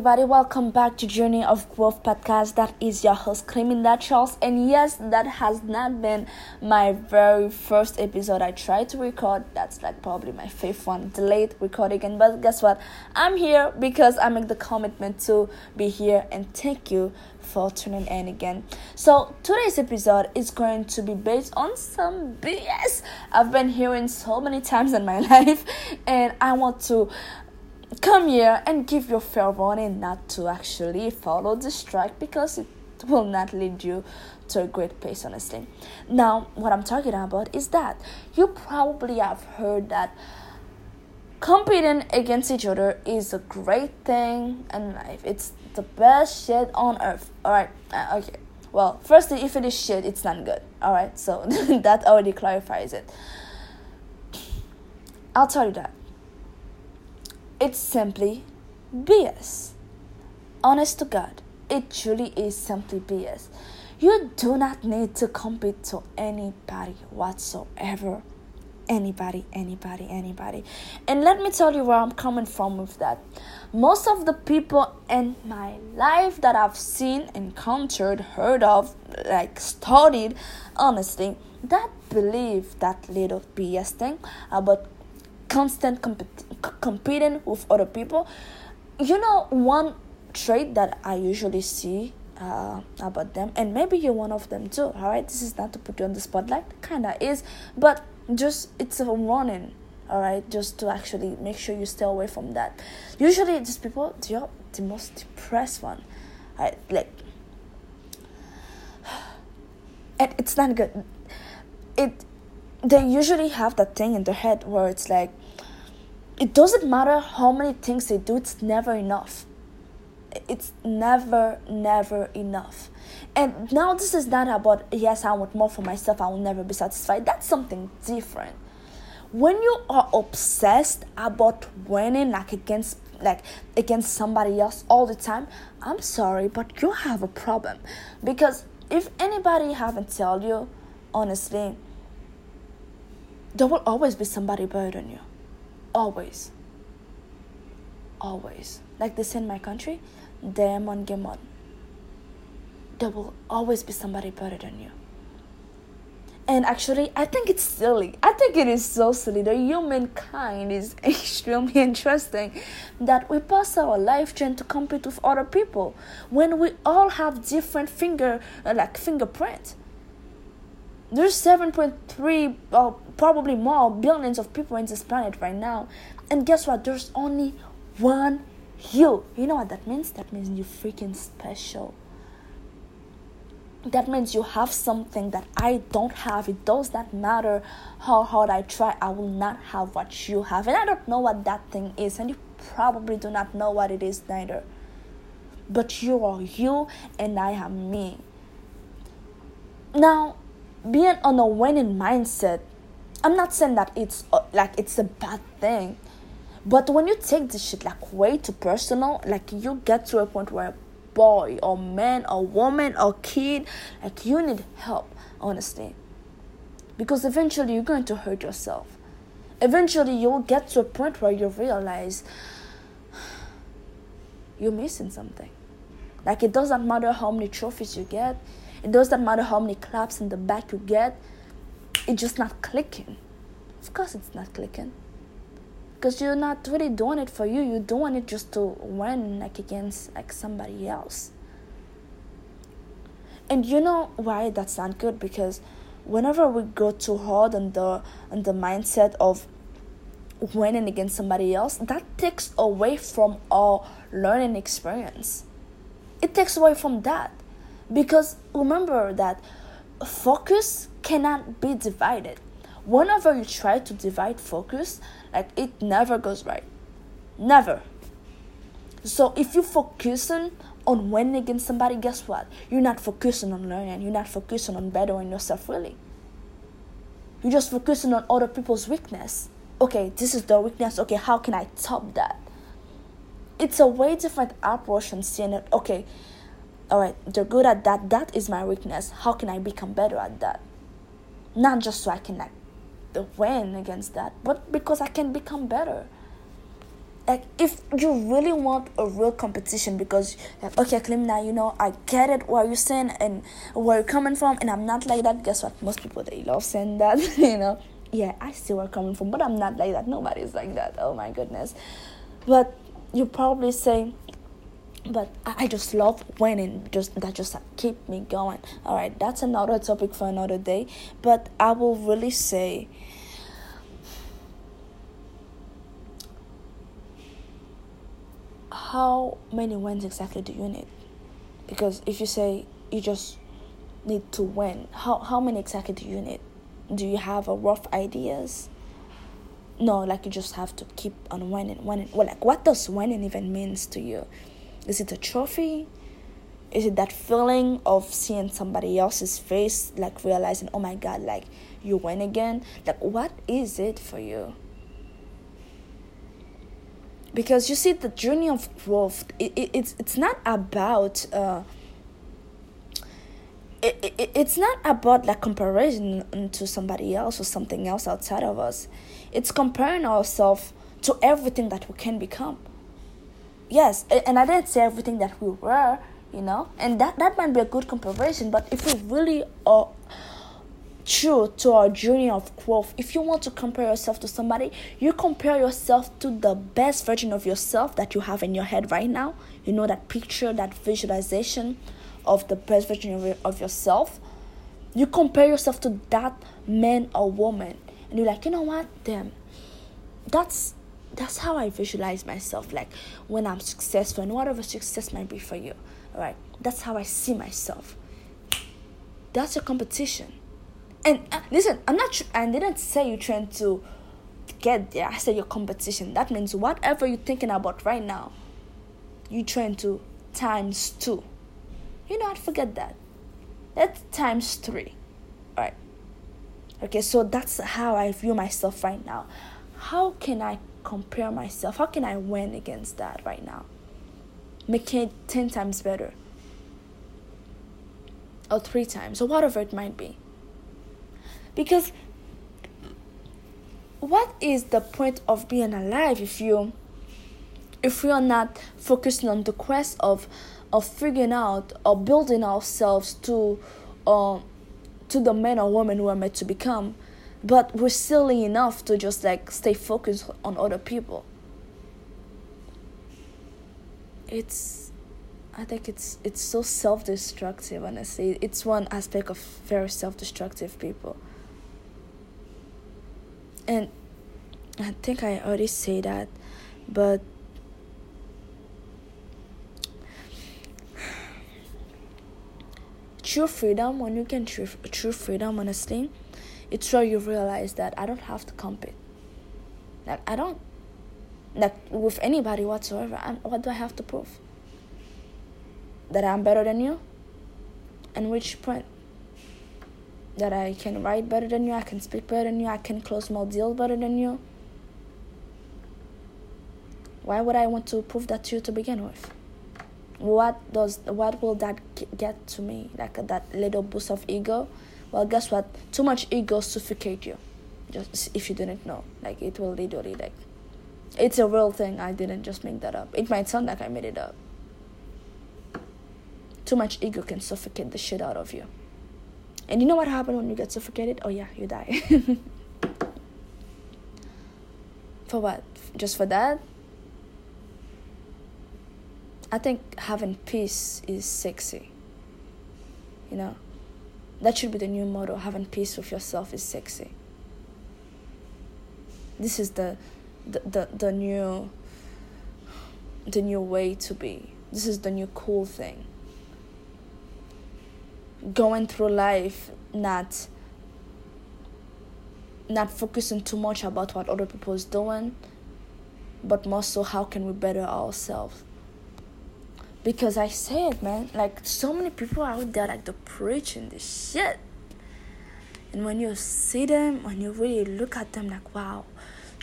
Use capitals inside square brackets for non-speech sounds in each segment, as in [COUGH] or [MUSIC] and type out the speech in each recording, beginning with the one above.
everybody. Welcome back to Journey of Growth podcast. That is your host, Clemin that Charles. And yes, that has not been my very first episode I tried to record. That's like probably my fifth one, delayed recording. And but guess what? I'm here because I make the commitment to be here. And thank you for tuning in again. So today's episode is going to be based on some BS I've been hearing so many [LAUGHS] times in my life, and I want to come here and give your fair warning not to actually follow this track because it will not lead you to a great place honestly. Now what i'm talking about is that you probably have heard that competing against each other is a great thing in life. It's the best shit on earth. All right uh, okay. Well firstly if it is shit it's not good. All right so [LAUGHS] that already clarifies it. I'll tell you that it's simply BS. Honest to God, it truly is simply BS. You do not need to compete to anybody whatsoever. Anybody, anybody, anybody. And let me tell you where I'm coming from with that. Most of the people in my life that I've seen, encountered, heard of, like studied, honestly, that believe that little BS thing about constant comp- competing with other people. You know one trait that i usually see uh, about them and maybe you're one of them too all right this is not to put you on the spotlight kind of is but just it's a warning all right just to actually make sure you stay away from that. Usually these people they're the most depressed one right like and it's not good. It they usually have that thing in their head where it's like it doesn't matter how many things they do, it's never enough. It's never, never enough. And now this is not about, yes, I want more for myself, I will never be satisfied. That's something different. When you are obsessed about winning, like against like against somebody else all the time i'm sorry but you have a problem because if anybody haven't told you honestly there will always be somebody better than you always. Always. Like this in my country demon gemon there will always be somebody better than you. And actually i think it's silly. I think it is so silly. The humankind is [LAUGHS] extremely interesting that we pass our life trying to compete with other people when we all have different finger uh, like fingerprint there's 7.3 or probably more billions of people in this planet right now and guess what there's only one you you know what that means that means you're freaking special that means you have something that I don't have. It does not matter how hard I try, I will not have what you have. And I don't know what that thing is, and you probably do not know what it is neither. But you are you, and I am me. Now, being on a winning mindset i'm not saying that it's uh, like it's a bad thing but when you take this shit like way too personal like you get to a point where boy or man or woman or kid like you need help honestly. Because eventually you're going to hurt yourself. Eventually you'll get to a point where you realize [SIGHS] you're missing something. Like it doesn't matter how many trophies you get it doesn't matter how many claps in the back you get, it's just not clicking. Of course, it's not clicking. Because you're not really doing it for you, you're doing it just to win like against like somebody else. And you know why that's not good? Because whenever we go too hard on the on the mindset of winning against somebody else, that takes away from our learning experience. It takes away from that. Because remember that focus cannot be divided. Whenever you try to divide focus, like it never goes right. Never. So if you're focusing on winning against somebody, guess what? You're not focusing on learning. You're not focusing on bettering yourself really. You're just focusing on other people's weakness. Okay, this is their weakness. Okay, how can I top that? It's a way different approach on seeing it. Okay, all right they're good at that. That is my weakness. How can i become better at that? Not just so i can like win against that but because i can become better. Like if you really want a real competition because like okay Clemina, you know I get it where you're saying and where you're coming from and I'm not like that. Guess what? Most people they love saying that [LAUGHS] you know? Yeah I see where I'm coming from but I'm not like that. Nobody's like that. Oh my goodness. But you probably say but I just love winning just that just keep me going all right that's another topic for another day but I will really say how many wins exactly do you need? Because if you say you just need to win, how how many exactly do you need? Do you have a rough ideas? No, like you just have to keep on winning, winning. Well, like what does winning even means to you? Is it a trophy? Is it that feeling of seeing somebody else's face, like realizing, oh my god, like you win again? Like what is it for you? because you see the journey of growth it, it, it's it's not about uh, it, it, it's not about like comparison to somebody else or something else outside of us it's comparing ourselves to everything that we can become yes and i didn't say everything that we were you know and that that might be a good comparison but if we really are true to our journey of growth. If you want to compare yourself to somebody, you compare yourself to the best version of yourself that you have in your head right now. You know that picture, that visualization of the best version of, of yourself. You compare yourself to that man or woman, and you're like, you know what, damn, that's that's how I visualize myself. Like when I'm successful, and whatever success might be for you, all right. That's how I see myself. That's a competition and uh, listen, I'm not. Tr- I didn't say you're trying to get there. I said your competition. That means whatever you're thinking about right now, you're trying to times two. You I'd forget that. That's times three. All right. Okay, so that's how I view myself right now. How can I compare myself? How can I win against that right now? Make it 10 times better. Or three times, or whatever it might be. Because what is the point of being alive if you if we are not focusing on the quest of of figuring out or building ourselves to uh, to the men or women we are meant to become but we're silly enough to just like stay focused on other people. It's i think it's it's so self-destructive honestly. It's one aspect of very self-destructive people. And I think I already say that, but true freedom when you can true true freedom honestly it's where you realize that i don't have to compete like i don't like with anybody whatsoever I'm, what do i have to prove that i'm better than you and which point that I can write better than you, I can speak better than you, I can close more deals better than you. Why would I want to prove that to you to begin with? What does what will that get to me? Like that little boost of ego? Well, guess what? Too much ego suffocate you. Just if you didn't know, like it will literally like it's a real thing. I didn't just make that up. It might sound like I made it up. Too much ego can suffocate the shit out of you. And you know what happens when you get suffocated? Oh, yeah, you die. [LAUGHS] for what? Just for that? I think having peace is sexy. You know? That should be the new motto. Having peace with yourself is sexy. This is the the, the, the new the new way to be. This is the new cool thing going through life not not focusing too much about what other people is doing but more so how can we better ourselves because i said man like so many people out there like they're preaching this shit. And when you see them when you really look at them like wow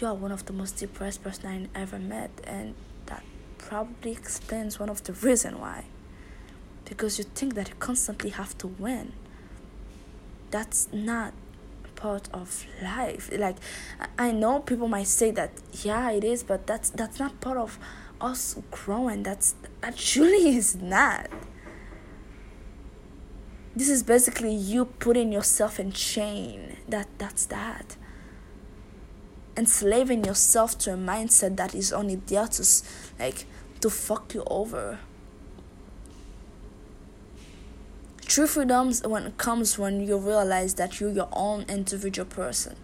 you are one of the most depressed person i ever met. And that probably explains one of the reason why. Because you think that you constantly have to win. That's not part of life. Like i know people might say that yeah it is but that's that's not part of us growing. That's actually [LAUGHS] is not. This is basically you putting yourself in chain. That that's that. Enslaving yourself to a mindset that is only there to like to fuck you over. True freedom when it comes when you realize that you're your own individual person.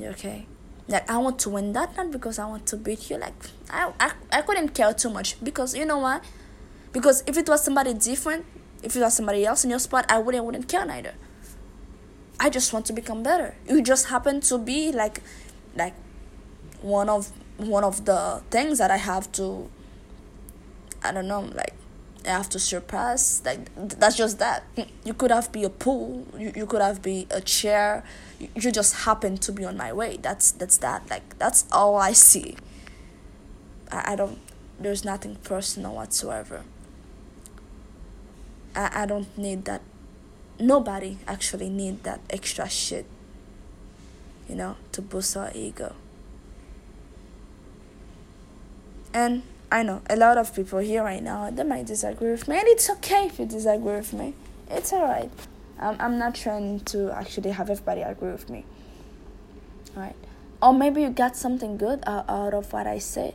Okay like i want to win that not because i want to beat you. Like I, I i couldn't care too much because you know why because if it was somebody different if it was somebody else in your spot i wouldn't wouldn't care neither. I just want to become better. You just happen to be like like one of one of the things that i have to i don't know like have to surpass like that's just that. You could have be a pool you, you could have be a chair you, you just happen to be on my way. That's that's that. Like that's all i see. I, I don't there's nothing personal whatsoever. I, I don't need that. Nobody actually need that extra shit you know to boost our ego. And I know a lot of people here right now they might disagree with me, and it's okay if you disagree with me. It's alright. I'm I'm not trying to actually have everybody agree with me. Alright, or maybe you got something good out, out of what I said.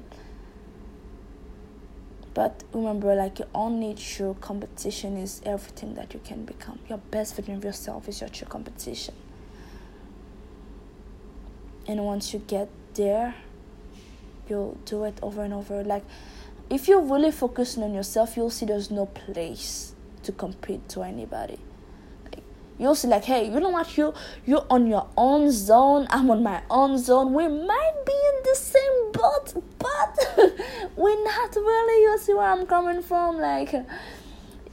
But remember, like your only true competition is everything that you can become. Your best version of yourself is your true competition. And once you get there, you'll do it over and over. Like if you're really focusing on yourself you'll see there's no place to compete to anybody. Like, you'll see like hey you know what? You you're on your own zone. I'm on my own zone. We might be in the same boat but [LAUGHS] we're not really. You see where i'm coming from. Like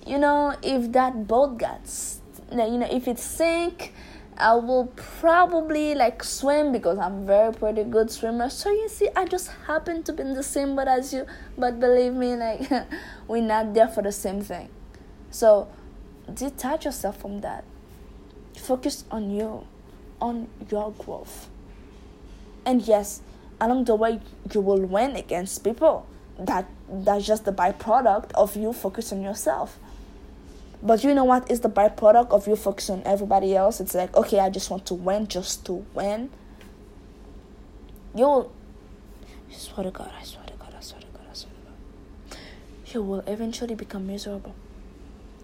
you know if that boat gets you know if it sink I will probably like swim because I'm very pretty good swimmer. So you see, I just happen to be in the same boat as you. But believe me, like [LAUGHS] we're not there for the same thing. So detach yourself from that. Focus on you, on your growth. And yes, along the way you will win against people. That that's just the byproduct of you focus on yourself. But you know what is the byproduct of you focusing on everybody else? It's like, okay, I just want to win just to win. You'll, I swear to God, I swear to God, I swear to God, I swear to God. You will eventually become miserable.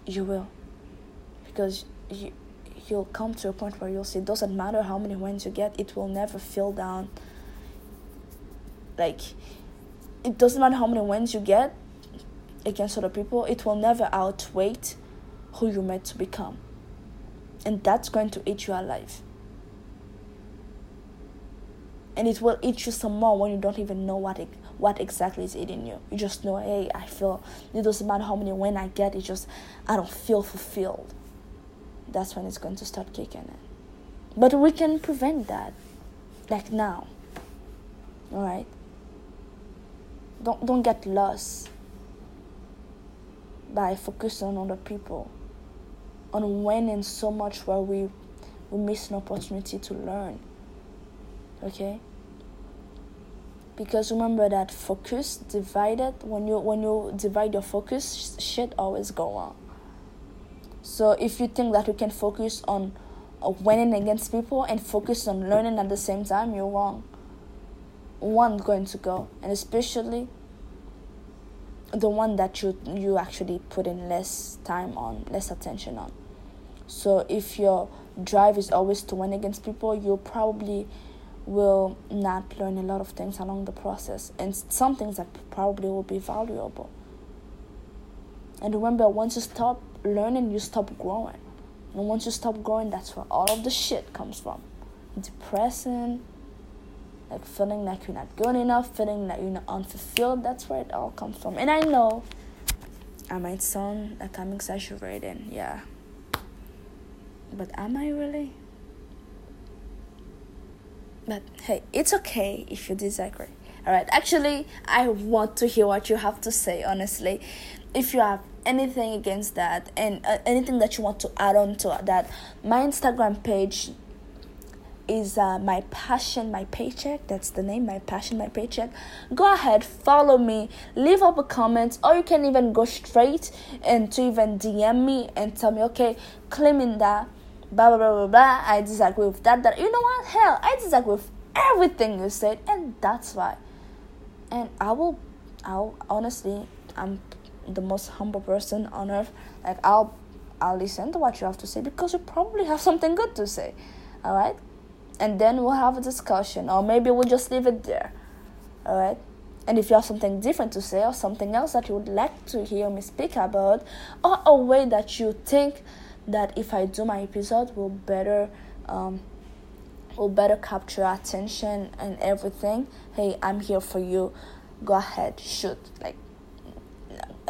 You will. Because you, you'll come to a point where you'll say, it doesn't matter how many wins you get, it will never fill down. Like, it doesn't matter how many wins you get against other people, it will never outweigh who you're meant to become. And that's going to eat you alive. And it will eat you some more when you don't even know what it, what exactly is eating you. You just know, hey, I feel it doesn't matter how many when I get, it just I don't feel fulfilled. That's when it's going to start kicking in. But we can prevent that. Like now. Alright? Don't don't get lost by focusing on other people on winning so much where we we miss an opportunity to learn. Okay? Because remember that focus divided when you when you divide your focus shit always go on. So if you think that you can focus on uh, winning against people and focus on learning at the same time, you're wrong. One's going to go, and especially the one that you you actually put in less time on, less attention on. So if your drive is always to win against people, you probably will not learn a lot of things along the process, and some things that probably will be valuable. And remember, once you stop learning, you stop growing. And once you stop growing, that's where all of the shit comes from. Depressing, like feeling like you're not good enough, feeling like you're not unfulfilled. That's where it all comes from. And I know I might sound like I'm exaggerating, yeah. But am I really? But hey, it's okay if you disagree. Alright, actually, I want to hear what you have to say, honestly. If you have anything against that and uh, anything that you want to add on to that my instagram page is uh, my passion my paycheck that's the name my passion my paycheck go ahead follow me leave up a comment or you can even go straight and to even dm me and tell me okay claiming that blah blah blah blah blah. I disagree with that that you know what? Hell i disagree with everything you said and that's why. And i will i'll honestly i'm the most humble person on earth. Like i'll i'll listen to what you have to say because you probably have [LAUGHS] something good to say all right and then we'll have a discussion or maybe we'll just leave it there all right and if you have something different to say or something else that you would like to hear me speak about or a way that you think that if i do my episode will better um, will better capture attention and everything hey i'm here for you go ahead shoot like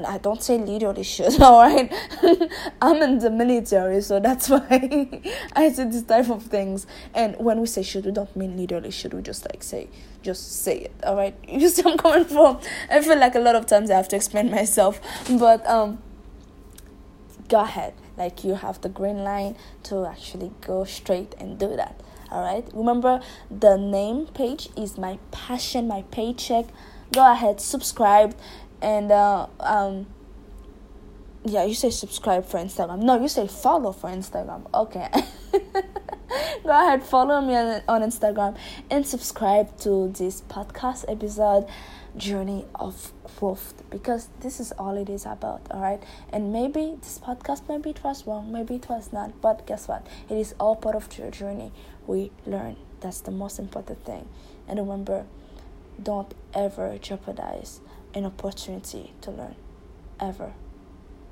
and I don't say literally shoot. [LAUGHS] alright? [LAUGHS] I'm in the military, so that's [LAUGHS] why I say this type of things. And when we say shoot, we don't mean literally shoot. we just like say, just say it, alright? You see I'm coming from? I feel like a lot of times I have to explain myself, but um, go ahead. Like you have the green line to actually go straight and do that. All right. Remember, the name page is my passion, my paycheck. Go ahead, subscribe, and uh, um yeah you say subscribe for instagram no you say follow for instagram okay [LAUGHS] go ahead follow me on, on instagram and subscribe to this podcast episode journey of growth because this is all it is about all right and maybe this podcast maybe it was wrong maybe it was not but guess what it is all part of your journey we learn that's the most important thing and remember don't ever jeopardize an opportunity to learn ever.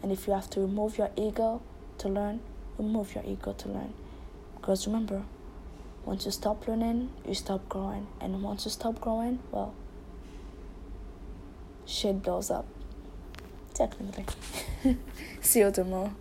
And if you have to remove your ego to learn, remove your ego to learn. Because remember, once you stop learning, you stop growing. And once you stop growing, well, shit blows up. Technically. [LAUGHS] See you tomorrow.